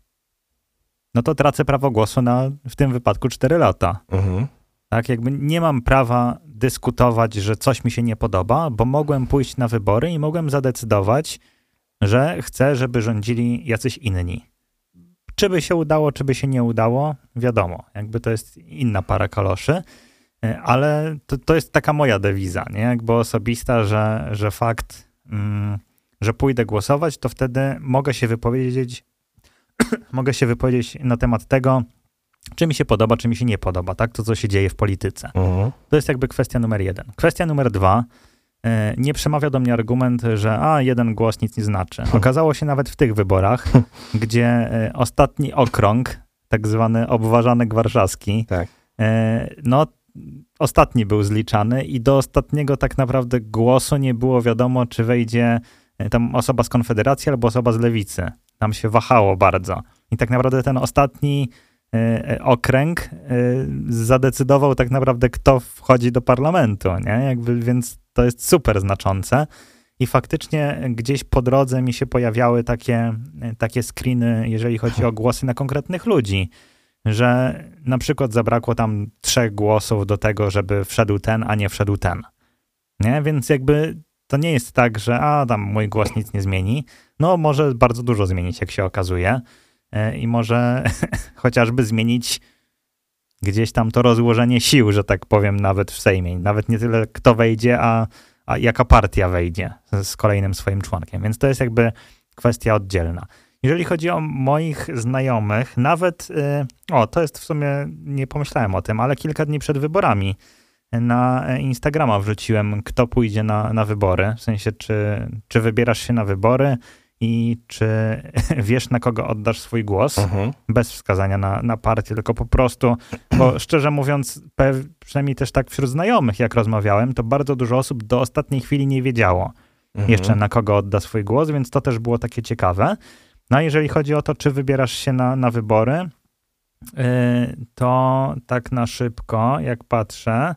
no to tracę prawo głosu na w tym wypadku 4 lata. Mhm. Tak, jakby nie mam prawa dyskutować, że coś mi się nie podoba, bo mogłem pójść na wybory i mogłem zadecydować, że chcę, żeby rządzili jacyś inni. Czy by się udało, czy by się nie udało, wiadomo, jakby to jest inna para kaloszy, y, ale to, to jest taka moja dewiza, nie? Jakby osobista, że, że fakt, mm, że pójdę głosować, to wtedy mogę się wypowiedzieć, mogę się wypowiedzieć na temat tego, czy mi się podoba, czy mi się nie podoba, tak? To, co się dzieje w polityce. Mhm. To jest jakby kwestia numer jeden. Kwestia numer dwa. E, Nie przemawia do mnie argument, że a, jeden głos nic nie znaczy. Okazało się nawet w tych wyborach, gdzie e, ostatni okrąg, tak zwany obważanek warszawski, Tak. e, no ostatni był zliczany i do ostatniego tak naprawdę głosu nie było wiadomo, czy wejdzie tam osoba z Konfederacji albo osoba z Lewicy. Tam się wahało bardzo. I tak naprawdę ten ostatni okręg e, zadecydował tak naprawdę, kto wchodzi do parlamentu, nie? Jakby, więc to jest super znaczące. I faktycznie gdzieś po drodze mi się pojawiały takie, e, takie screeny, jeżeli chodzi o głosy na konkretnych ludzi, że na przykład zabrakło tam trzech głosów do tego, żeby wszedł ten, a nie wszedł ten. Nie? Więc jakby to nie jest tak, że a tam mój głos nic nie zmieni. No może bardzo dużo zmienić, jak się okazuje. E, I może chociażby zmienić gdzieś tam to rozłożenie sił, że tak powiem, nawet w Sejmie. Nawet nie tyle kto wejdzie, a, a jaka partia wejdzie z, kolejnym swoim członkiem. Więc to jest jakby kwestia oddzielna. Jeżeli chodzi o moich znajomych, nawet, y, o to jest w sumie, nie pomyślałem o tym, ale kilka dni przed wyborami na e, Instagrama wrzuciłem, kto pójdzie na, na wybory. W sensie, czy, czy wybierasz się na wybory i czy wiesz, na kogo oddasz swój głos Mhm. bez wskazania na, na partię, tylko po prostu, bo szczerze mówiąc, pew, przynajmniej też tak wśród znajomych, jak rozmawiałem, to bardzo dużo osób do ostatniej chwili nie wiedziało Mhm. jeszcze na kogo odda swój głos, więc to też było takie ciekawe. No a jeżeli chodzi o to, czy wybierasz się na, na wybory, yy, to tak na szybko, jak patrzę,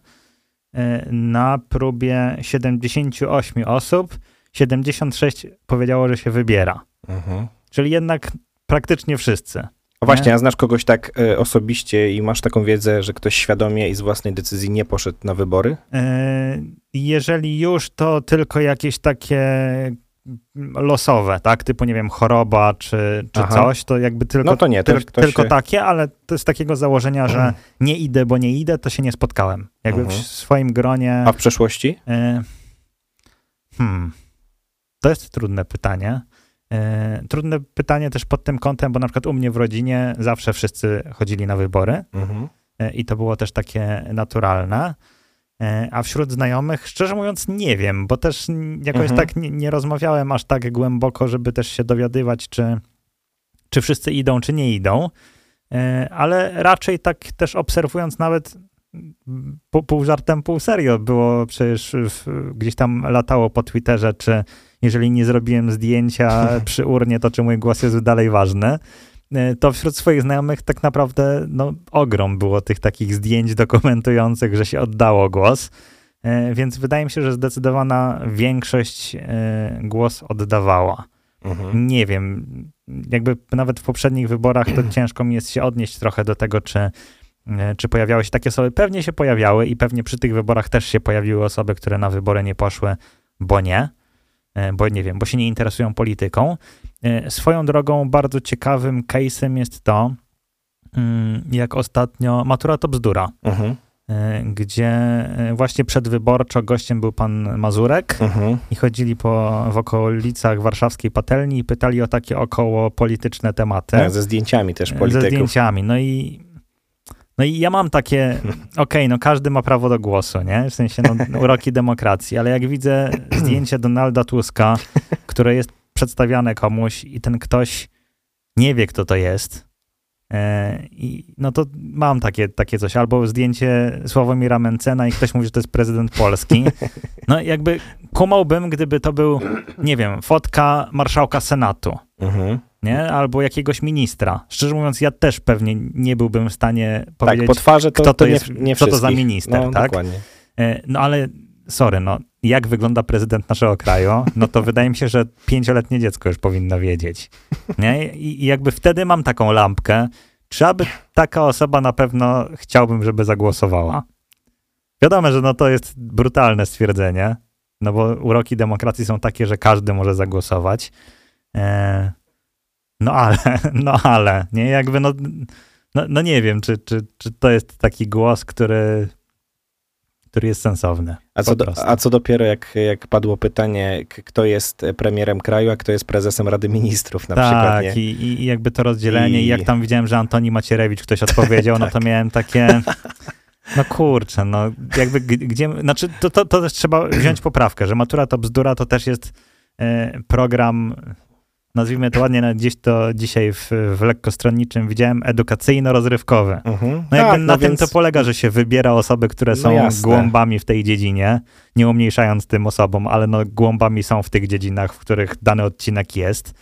yy, na próbie 78 osób, 76 powiedziało, że się wybiera. Mhm. Czyli jednak praktycznie wszyscy. A właśnie, a znasz kogoś tak e, osobiście i masz taką wiedzę, że ktoś świadomie i z własnej decyzji nie poszedł na wybory? Yy, Jeżeli już, to tylko jakieś takie losowe, tak? Typu, nie wiem, choroba czy, czy Aha. coś, to jakby tylko, No to nie, to, tyl- to tylko się... takie, ale to z takiego założenia, że nie idę, bo nie idę, to się nie spotkałem. Jakby Mhm. w swoim gronie... A w przeszłości? yy, Hmm. To jest trudne pytanie. Yy, Trudne pytanie też pod tym kątem, bo na przykład u mnie w rodzinie zawsze wszyscy chodzili na wybory. Mhm. E, i to było też takie naturalne. E, A wśród znajomych, szczerze mówiąc, nie wiem, bo też jakoś Mhm. tak nie, nie rozmawiałem aż tak głęboko, żeby też się dowiadywać, czy, czy wszyscy idą, czy nie idą. E, Ale raczej tak też obserwując nawet pół, pół żartem, pół serio. Było przecież w, gdzieś tam latało po Twitterze, czy jeżeli nie zrobiłem zdjęcia przy urnie, to czy mój głos jest dalej ważny. E, to wśród swoich znajomych tak naprawdę no, ogrom było tych takich zdjęć dokumentujących, że się oddało głos. E, więc wydaje mi się, że zdecydowana większość e, głos oddawała. Mhm. Nie wiem, jakby nawet w poprzednich wyborach to ciężko mi jest się odnieść trochę do tego, czy, czy pojawiały się takie osoby. Pewnie się pojawiały i pewnie przy tych wyborach też się pojawiły osoby, które na wybory nie poszły, bo nie. E, bo nie wiem, bo się nie interesują polityką. E, swoją drogą bardzo ciekawym case'em jest to, mm, jak ostatnio Matura to bzdura, mhm. E, gdzie właśnie przedwyborczo gościem był pan Mazurek mhm. i chodzili po, w okolicach warszawskiej patelni i pytali o takie około polityczne tematy. Tak, ze zdjęciami też polityków. Ze zdjęciami, no i no i ja mam takie, okej, okay, no każdy ma prawo do głosu, nie? W sensie no, uroki demokracji, ale jak widzę zdjęcie Donalda Tuska, które jest przedstawiane komuś i ten ktoś nie wie, kto to jest, e, i no to mam takie, takie coś, albo zdjęcie Sławomira Mencena i ktoś mówi, że to jest prezydent Polski. No jakby kumałbym, gdyby to był, nie wiem, fotka marszałka Senatu. Mhm nie? Albo jakiegoś ministra. Szczerze mówiąc, ja też pewnie nie byłbym w stanie powiedzieć, tak, po to, kto to, to jest, nie, nie kto to za minister, no, tak? Dokładnie. E, no ale sorry, no jak wygląda prezydent naszego kraju, no to wydaje mi się, że pięcioletnie dziecko już powinno wiedzieć. Nie? I, I jakby wtedy mam taką lampkę, czy aby taka osoba na pewno chciałbym, żeby zagłosowała. Wiadomo, że no to jest brutalne stwierdzenie, no bo uroki demokracji są takie, że każdy może zagłosować. E, no ale, no ale, nie? Jakby no, no, no nie wiem, czy, czy, czy to jest taki głos, który, który jest sensowny. A co, do, a co dopiero, jak, jak padło pytanie, kto jest premierem kraju, a kto jest prezesem Rady Ministrów na tak, przykład. Tak, i, i jakby to rozdzielenie, I... jak tam widziałem, że Antoni Macierewicz ktoś odpowiedział, tak. no to miałem takie... No kurczę, no jakby gdzie, znaczy to, to, to też trzeba wziąć poprawkę, że matura to bzdura to też jest e, program nazwijmy to ładnie, gdzieś to dzisiaj w, w lekkostronniczym widziałem, edukacyjno-rozrywkowy. Mhm. No jakby tak, na no tym więc... to polega, że się wybiera osoby, które no są no głąbami w tej dziedzinie, nie umniejszając tym osobom, ale no głąbami są w tych dziedzinach, w których dany odcinek jest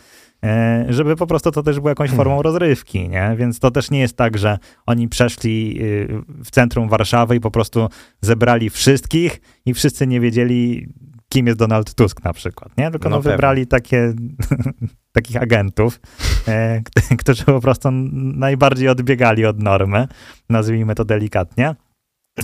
e, żeby po prostu to też było jakąś formą hmm. rozrywki, nie? Więc to też nie jest tak, że oni przeszli y, w centrum Warszawy i po prostu zebrali wszystkich i wszyscy nie wiedzieli, kim jest Donald Tusk na przykład, nie? Tylko no, no wybrali takie, takich agentów, e, którzy po prostu najbardziej odbiegali od normy, nazwijmy to delikatnie.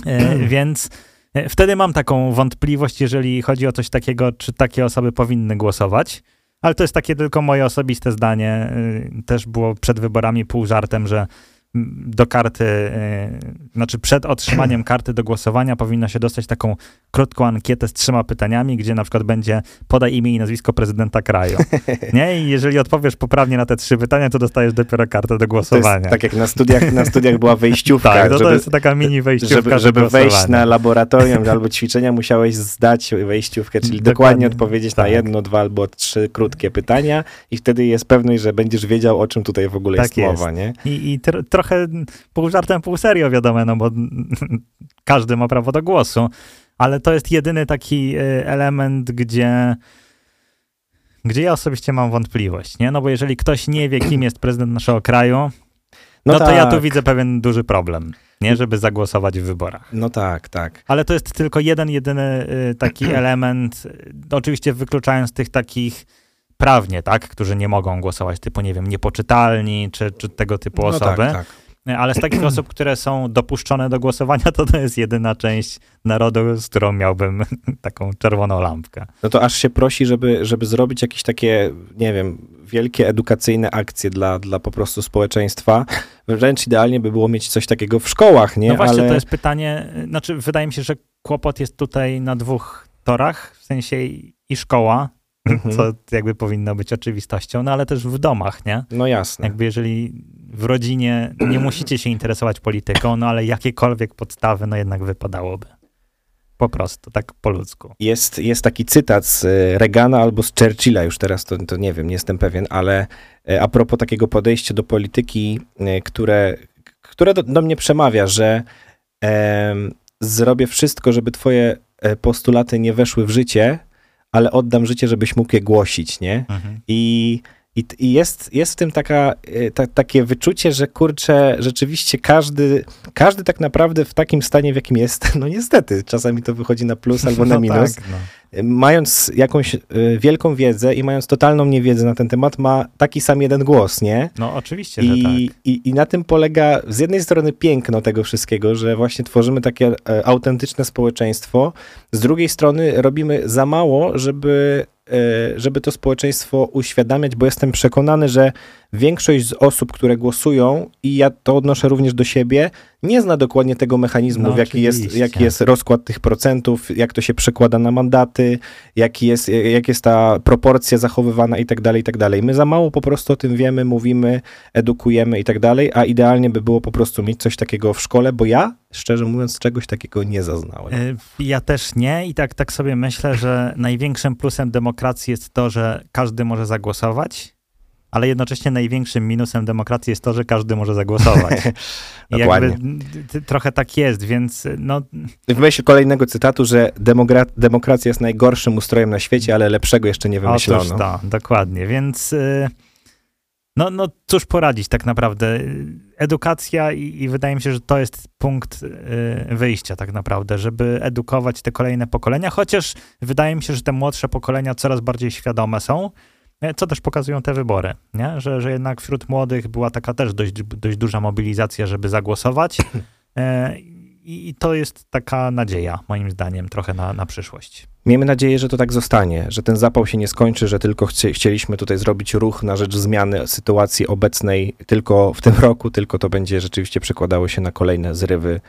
E, więc e, wtedy mam taką wątpliwość, jeżeli chodzi o coś takiego, czy takie osoby powinny głosować. Ale to jest takie tylko moje osobiste zdanie. E, też było przed wyborami pół żartem, że do karty, yy, znaczy przed otrzymaniem karty do głosowania powinno się dostać taką krótką ankietę z trzema pytaniami, gdzie na przykład będzie podaj imię i nazwisko prezydenta kraju. Nie? I jeżeli odpowiesz poprawnie na te trzy pytania, to dostajesz dopiero kartę do głosowania. tak jak na studiach, na studiach była wejściówka. tak, no żeby, to jest taka mini wejściówka. Żeby, żeby wejść na laboratorium albo ćwiczenia, musiałeś zdać wejściówkę, czyli dokładnie, dokładnie odpowiedzieć tak. na jedno, dwa albo trzy krótkie pytania i wtedy jest pewność, że będziesz wiedział, o czym tutaj w ogóle tak jest, jest mowa. Nie? I, i trochę pół żartem, pół serio, wiadomo, no bo każdy ma prawo do głosu, ale to jest jedyny taki y, element, gdzie gdzie ja osobiście mam wątpliwość, nie? No bo jeżeli ktoś nie wie, kim jest prezydent naszego kraju, no, no to ja tu tak. widzę pewien duży problem, nie? Żeby zagłosować w wyborach. No tak, tak. Ale to jest tylko jeden, jedyny y, taki element, y, oczywiście wykluczając tych takich prawnie, tak, którzy nie mogą głosować, typu, nie wiem, niepoczytalni, czy, czy tego typu no tak, osoby. Tak, tak. Ale z takich osób, które są dopuszczone do głosowania, to to jest jedyna część narodu, z którą miałbym taką czerwoną lampkę. No to aż się prosi, żeby, żeby zrobić jakieś takie, nie wiem, wielkie edukacyjne akcje dla, dla po prostu społeczeństwa. Wręcz idealnie by było mieć coś takiego w szkołach, nie? No właśnie, Ale... to jest pytanie, znaczy wydaje mi się, że kłopot jest tutaj na dwóch torach, w sensie i szkoła, mhm. co jakby powinno być oczywistością, no ale też w domach, nie? No jasne. Jakby jeżeli w rodzinie nie musicie się interesować polityką, no ale jakiekolwiek podstawy, no jednak wypadałoby. Po prostu, tak po ludzku. Jest, jest taki cytat z e, Reagana albo z Churchilla, już teraz to, to nie wiem, nie jestem pewien, ale e, a propos takiego podejścia do polityki, e, które, które do, do mnie przemawia, że em, zrobię wszystko, żeby twoje e, postulaty nie weszły w życie, ale oddam życie, żebyś mógł je głosić, nie? Mhm. I, i, i jest, jest w tym taka, e, ta, takie wyczucie, że kurczę, rzeczywiście każdy, każdy tak naprawdę w takim stanie, w jakim jest, no niestety, czasami to wychodzi na plus albo na No minus, tak, no. Mając jakąś y, wielką wiedzę i mając totalną niewiedzę na ten temat, ma taki sam jeden głos, nie? no oczywiście, że I, tak. i, I na tym polega z jednej strony piękno tego wszystkiego, że właśnie tworzymy takie e, autentyczne społeczeństwo, z drugiej strony robimy za mało, żeby, e, żeby to społeczeństwo uświadamiać, bo jestem przekonany, że większość z osób, które głosują, i ja to odnoszę również do siebie, nie zna dokładnie tego mechanizmu, No jaki jest, jaki jest rozkład tych procentów, jak to się przekłada na mandaty, jaki jest, jak jest ta proporcja zachowywana i tak dalej, i tak dalej. My za mało po prostu o tym wiemy, mówimy, edukujemy i tak dalej, a idealnie by było po prostu mieć coś takiego w szkole, bo ja, szczerze mówiąc, czegoś takiego nie zaznałem. Y, Ja też nie i tak, tak sobie myślę, że największym plusem demokracji jest to, że każdy może zagłosować, ale jednocześnie największym minusem demokracji jest to, że każdy może zagłosować. Dokładnie. jakby trochę tak jest, więc no W myśl kolejnego cytatu, że demogra- demokracja jest najgorszym ustrojem na świecie, ale lepszego jeszcze nie wymyślono. Otóż to, dokładnie, więc y, no, no cóż poradzić tak naprawdę. Y, Edukacja i, i wydaje mi się, że to jest punkt y, wyjścia tak naprawdę, żeby edukować te kolejne pokolenia, chociaż wydaje mi się, że te młodsze pokolenia coraz bardziej świadome są, e, co też pokazują te wybory, nie? Że, że jednak wśród młodych była taka też dość, dość duża mobilizacja, żeby zagłosować i, i to jest taka nadzieja, moim zdaniem, trochę na, na przyszłość. Miejmy nadzieję, że to tak zostanie, że ten zapał się nie skończy, że tylko chci- chcieliśmy tutaj zrobić ruch na rzecz zmiany sytuacji obecnej tylko w tym roku, tylko to będzie rzeczywiście przekładało się na kolejne zrywy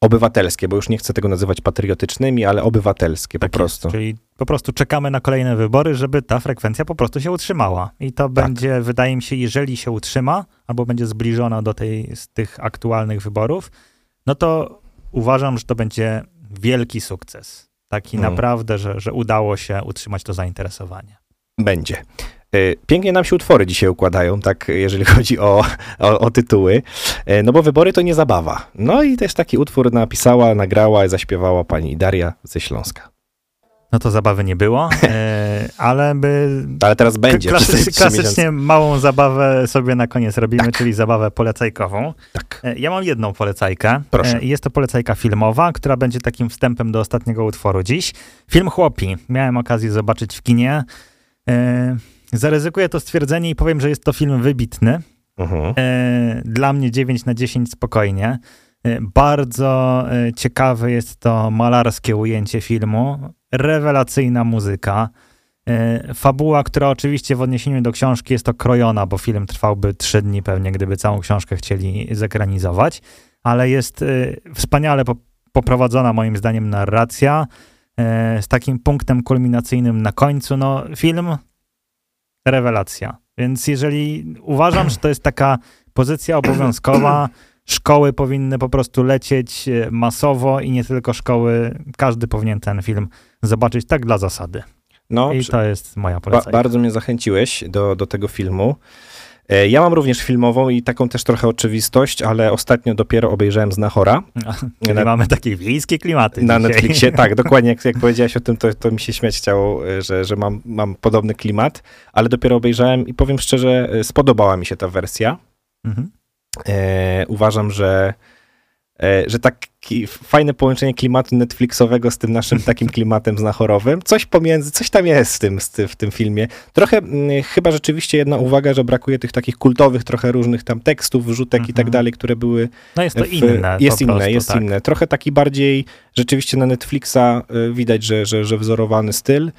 obywatelskie, bo już nie chcę tego nazywać patriotycznymi, ale obywatelskie po Tak prostu. Jest, czyli po prostu czekamy na kolejne wybory, żeby ta frekwencja po prostu się utrzymała. I to będzie, wydaje mi się, jeżeli się utrzyma, albo będzie zbliżona do tej, z tych aktualnych wyborów, no to uważam, że to będzie wielki sukces. Taki Mm. naprawdę, że, że udało się utrzymać to zainteresowanie. Będzie. Y, Pięknie nam się utwory dzisiaj układają, tak, jeżeli chodzi o, o, o tytuły, Y, no bo wybory to nie zabawa. No i też taki utwór napisała, nagrała i zaśpiewała pani Daria ze Śląska. No to zabawy nie było, e, ale my Ale teraz będzie. klasy, klasycznie małą zabawę sobie na koniec robimy, czyli zabawę polecajkową. Tak. E, Ja mam jedną polecajkę. Proszę. E, Jest to polecajka filmowa, która będzie takim wstępem do ostatniego utworu dziś. Film Chłopi. Miałem okazję zobaczyć w kinie. Zaryzykuję to stwierdzenie i powiem, że jest to film wybitny. Mhm. E, Dla mnie 9 na 10 spokojnie. E, Bardzo e, ciekawe jest to malarskie ujęcie filmu. Rewelacyjna muzyka. E, Fabuła, która oczywiście w odniesieniu do książki jest okrojona, bo film trwałby trzy dni pewnie, gdyby całą książkę chcieli zekranizować, ale jest wspaniale po- poprowadzona moim zdaniem narracja z takim punktem kulminacyjnym na końcu. No, film rewelacja. Więc jeżeli uważam, że to jest taka pozycja obowiązkowa, szkoły powinny po prostu lecieć e, masowo i nie tylko szkoły, każdy powinien ten film zobaczyć tak dla zasady. No, I to jest moja ba- polecajka. bardzo mnie zachęciłeś do, do tego filmu. E, Ja mam również filmową i taką też trochę oczywistość, ale ostatnio dopiero obejrzałem Znachora Czyli na- mamy takie wiejskie klimaty na dzisiaj. Netflixie. Tak, dokładnie jak, jak powiedziałeś o tym, to, to mi się śmiać chciało, e, że, że mam, mam podobny klimat, ale dopiero obejrzałem i powiem szczerze, spodobała mi się ta wersja. Mhm. E, uważam, że, e, że taki fajne połączenie klimatu Netflixowego z tym naszym takim klimatem znachorowym, coś pomiędzy, coś tam jest w tym, w tym filmie. Trochę mm, chyba rzeczywiście jedna uwaga, że brakuje tych takich kultowych, trochę różnych tam tekstów, wrzutek i tak Mhm. dalej, które były No jest to w- inne. Jest inne, prostu, jest tak. inne. Trochę taki bardziej rzeczywiście na Netflixa widać, że, że, że wzorowany styl.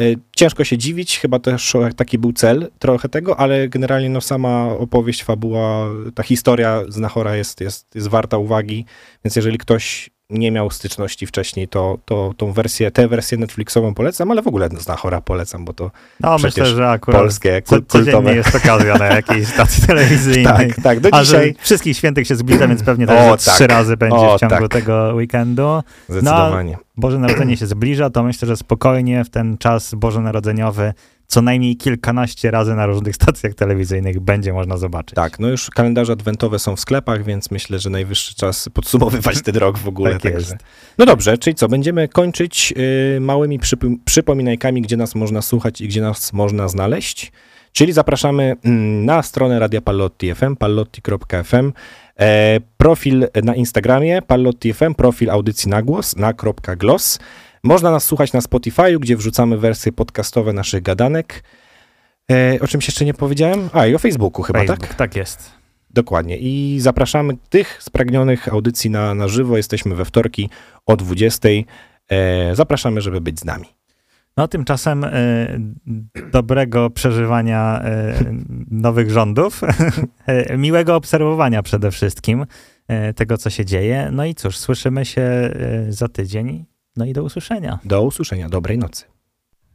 Y, Ciężko się dziwić, chyba też taki był cel trochę tego, ale generalnie no sama opowieść, fabuła, ta historia Znachora jest, jest, jest warta uwagi, więc jeżeli ktoś nie miał styczności wcześniej, to, to tą wersję, tę wersję Netflixową polecam, ale w ogóle Znachora polecam, bo to No myślę, że akurat polskie, kul- kultowe. jest okazja na jakiejś stacji telewizyjnej. Tak, tak, do A dzisiaj wszystkich świętych się zbliża, więc pewnie O, też ze tak. trzy razy będzie O, w ciągu tak. tego weekendu. zdecydowanie. Boże Narodzenie się zbliża, to myślę, że spokojnie w ten czas bożonarodzeniowy co najmniej kilkanaście razy na różnych stacjach telewizyjnych będzie można zobaczyć. Tak, no już kalendarze adwentowe są w sklepach, więc myślę, że najwyższy czas podsumowywać ten rok w ogóle. Tak także. jest. No dobrze, czyli co, będziemy kończyć y, małymi przypom- przypominajkami, gdzie nas można słuchać i gdzie nas można znaleźć. Czyli zapraszamy mm, na stronę Radia Pallotti FM, pallotti.fm, e, profil na Instagramie Pallotti FM, profil audycji na głos, na kropka .glos. Można nas słuchać na Spotify'u, gdzie wrzucamy wersje podcastowe naszych gadanek. E, o czymś jeszcze nie powiedziałem? A, i o Facebooku chyba, Facebook, tak? tak jest. Dokładnie. I zapraszamy tych spragnionych audycji na, na żywo. Jesteśmy we wtorki o 20. E, zapraszamy, żeby być z nami. No tymczasem y, dobrego przeżywania y, nowych rządów, y, miłego obserwowania przede wszystkim y, tego, co się dzieje. No i cóż, słyszymy się za tydzień. No i do usłyszenia. Do usłyszenia. Dobrej nocy.